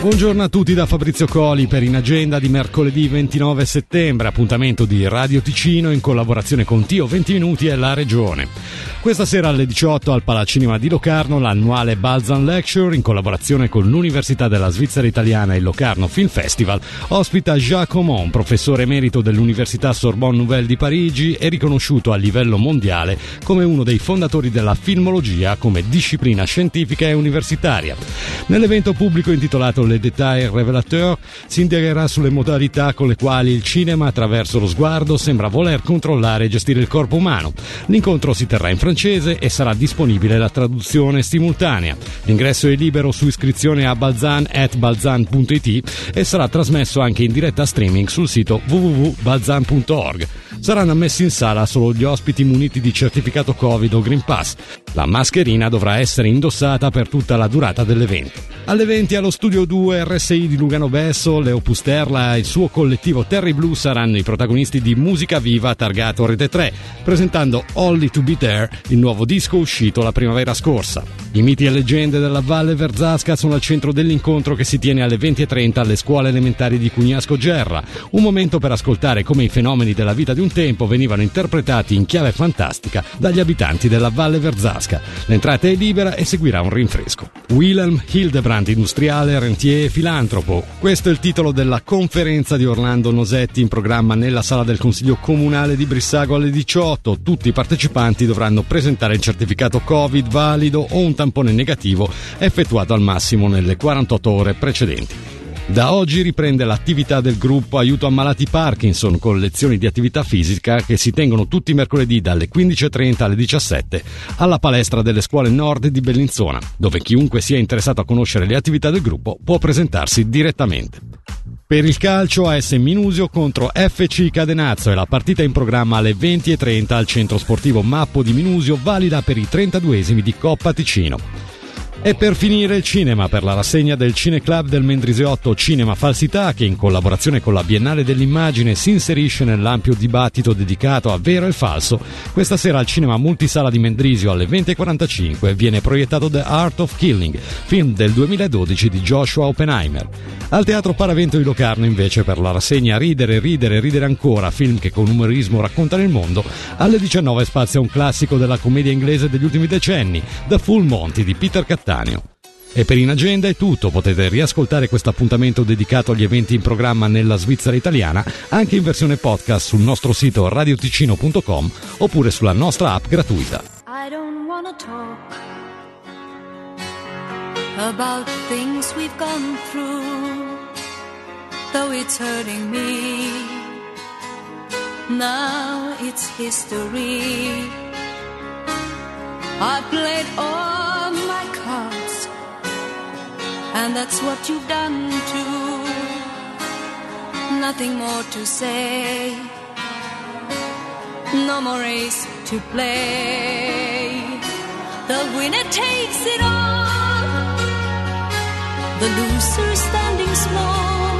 Buongiorno a tutti da Fabrizio Coli per In Agenda di mercoledì 29 settembre, appuntamento di Radio Ticino in collaborazione con Tio 20 Minuti e la Regione. Questa sera alle 18 al Palacinema di Locarno l'annuale Balzan Lecture in collaborazione con l'Università della Svizzera Italiana e il Locarno Film Festival ospita Jacques Aumont, professore emerito dell'Università Sorbonne Nouvelle di Parigi e riconosciuto a livello mondiale come uno dei fondatori della filmologia come disciplina scientifica e universitaria. Nell'evento pubblico intitolato Le Détails Révélateurs si indagherà sulle modalità con le quali il cinema attraverso lo sguardo sembra voler controllare e gestire il corpo umano. L'incontro si terrà in francese e sarà disponibile la traduzione simultanea. L'ingresso è libero su iscrizione a balzan.balzan.it e sarà trasmesso anche in diretta streaming sul sito www.balzan.org. Saranno ammessi in sala solo gli ospiti muniti di certificato Covid o Green Pass. La mascherina dovrà essere indossata per tutta la durata dell'evento. Alle 20 allo studio 2 RSI di Lugano Besso, Leo Pusterla e il suo collettivo Terry Blue saranno i protagonisti di Musica Viva targato Rete 3, presentando Only to Be There, il nuovo disco uscito la primavera scorsa. I miti e leggende della Valle Verzasca sono al centro dell'incontro che si tiene alle 20.30 alle scuole elementari di Cugnasco Gerra, un momento per ascoltare come i fenomeni della vita di un tempo venivano interpretati in chiave fantastica dagli abitanti della Valle Verzasca. L'entrata è libera e seguirà un rinfresco. Wilhelm Hildebrand, industriale, rentier e filantropo. Questo è il titolo della conferenza di Orlando Nosetti in programma nella sala del Consiglio Comunale di Brissago alle 18. Tutti i partecipanti dovranno presentare il certificato Covid valido o un tampone negativo effettuato al massimo nelle 48 ore precedenti. Da oggi riprende l'attività del gruppo Aiuto a Malati Parkinson con lezioni di attività fisica che si tengono tutti i mercoledì dalle 15.30 alle 17 alla palestra delle scuole nord di Bellinzona, dove chiunque sia interessato a conoscere le attività del gruppo può presentarsi direttamente. Per il calcio AS Minusio contro FC Cadenazzo e la partita in programma alle 20.30 al centro sportivo Mappo di Minusio valida per i 32esimi di Coppa Ticino. E per finire il cinema per la rassegna del Cineclub del Mendrisiotto Cinema Falsità che in collaborazione con la Biennale dell'Immagine si inserisce nell'ampio dibattito dedicato a vero e falso. Questa sera al cinema multisala di Mendrisio alle 20.45 viene proiettato The Art of Killing, film del 2012 di Joshua Oppenheimer. Al Teatro Paravento di Locarno invece per la rassegna Ridere, ridere, ridere ancora, film che con umorismo raccontano il mondo, alle 19 spazia un classico della commedia inglese degli ultimi decenni, The Full Monty di Peter Cattaneo. E per In Agenda è tutto, potete riascoltare questo appuntamento dedicato agli eventi in programma nella Svizzera italiana anche in versione podcast sul nostro sito radioticino.com oppure sulla nostra app gratuita. I don't wanna talk about things we've gone through, though it's hurting me. Now it's history. I played all and that's what you've done too. Nothing more to say, no more race to play. The winner takes it all, the loser standing small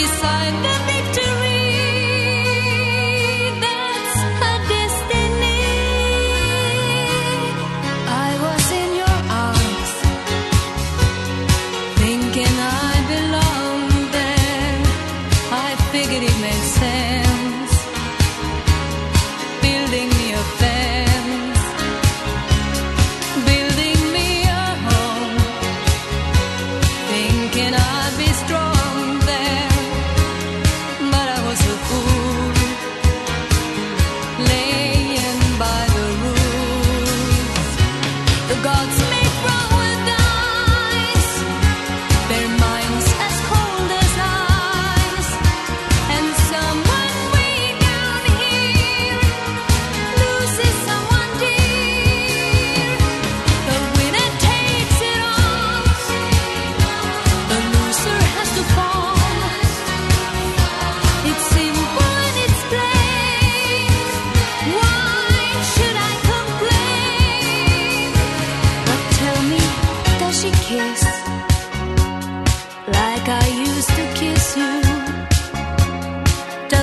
beside the victory.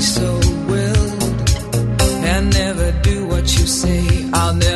so well. and never do what you say. I'll never.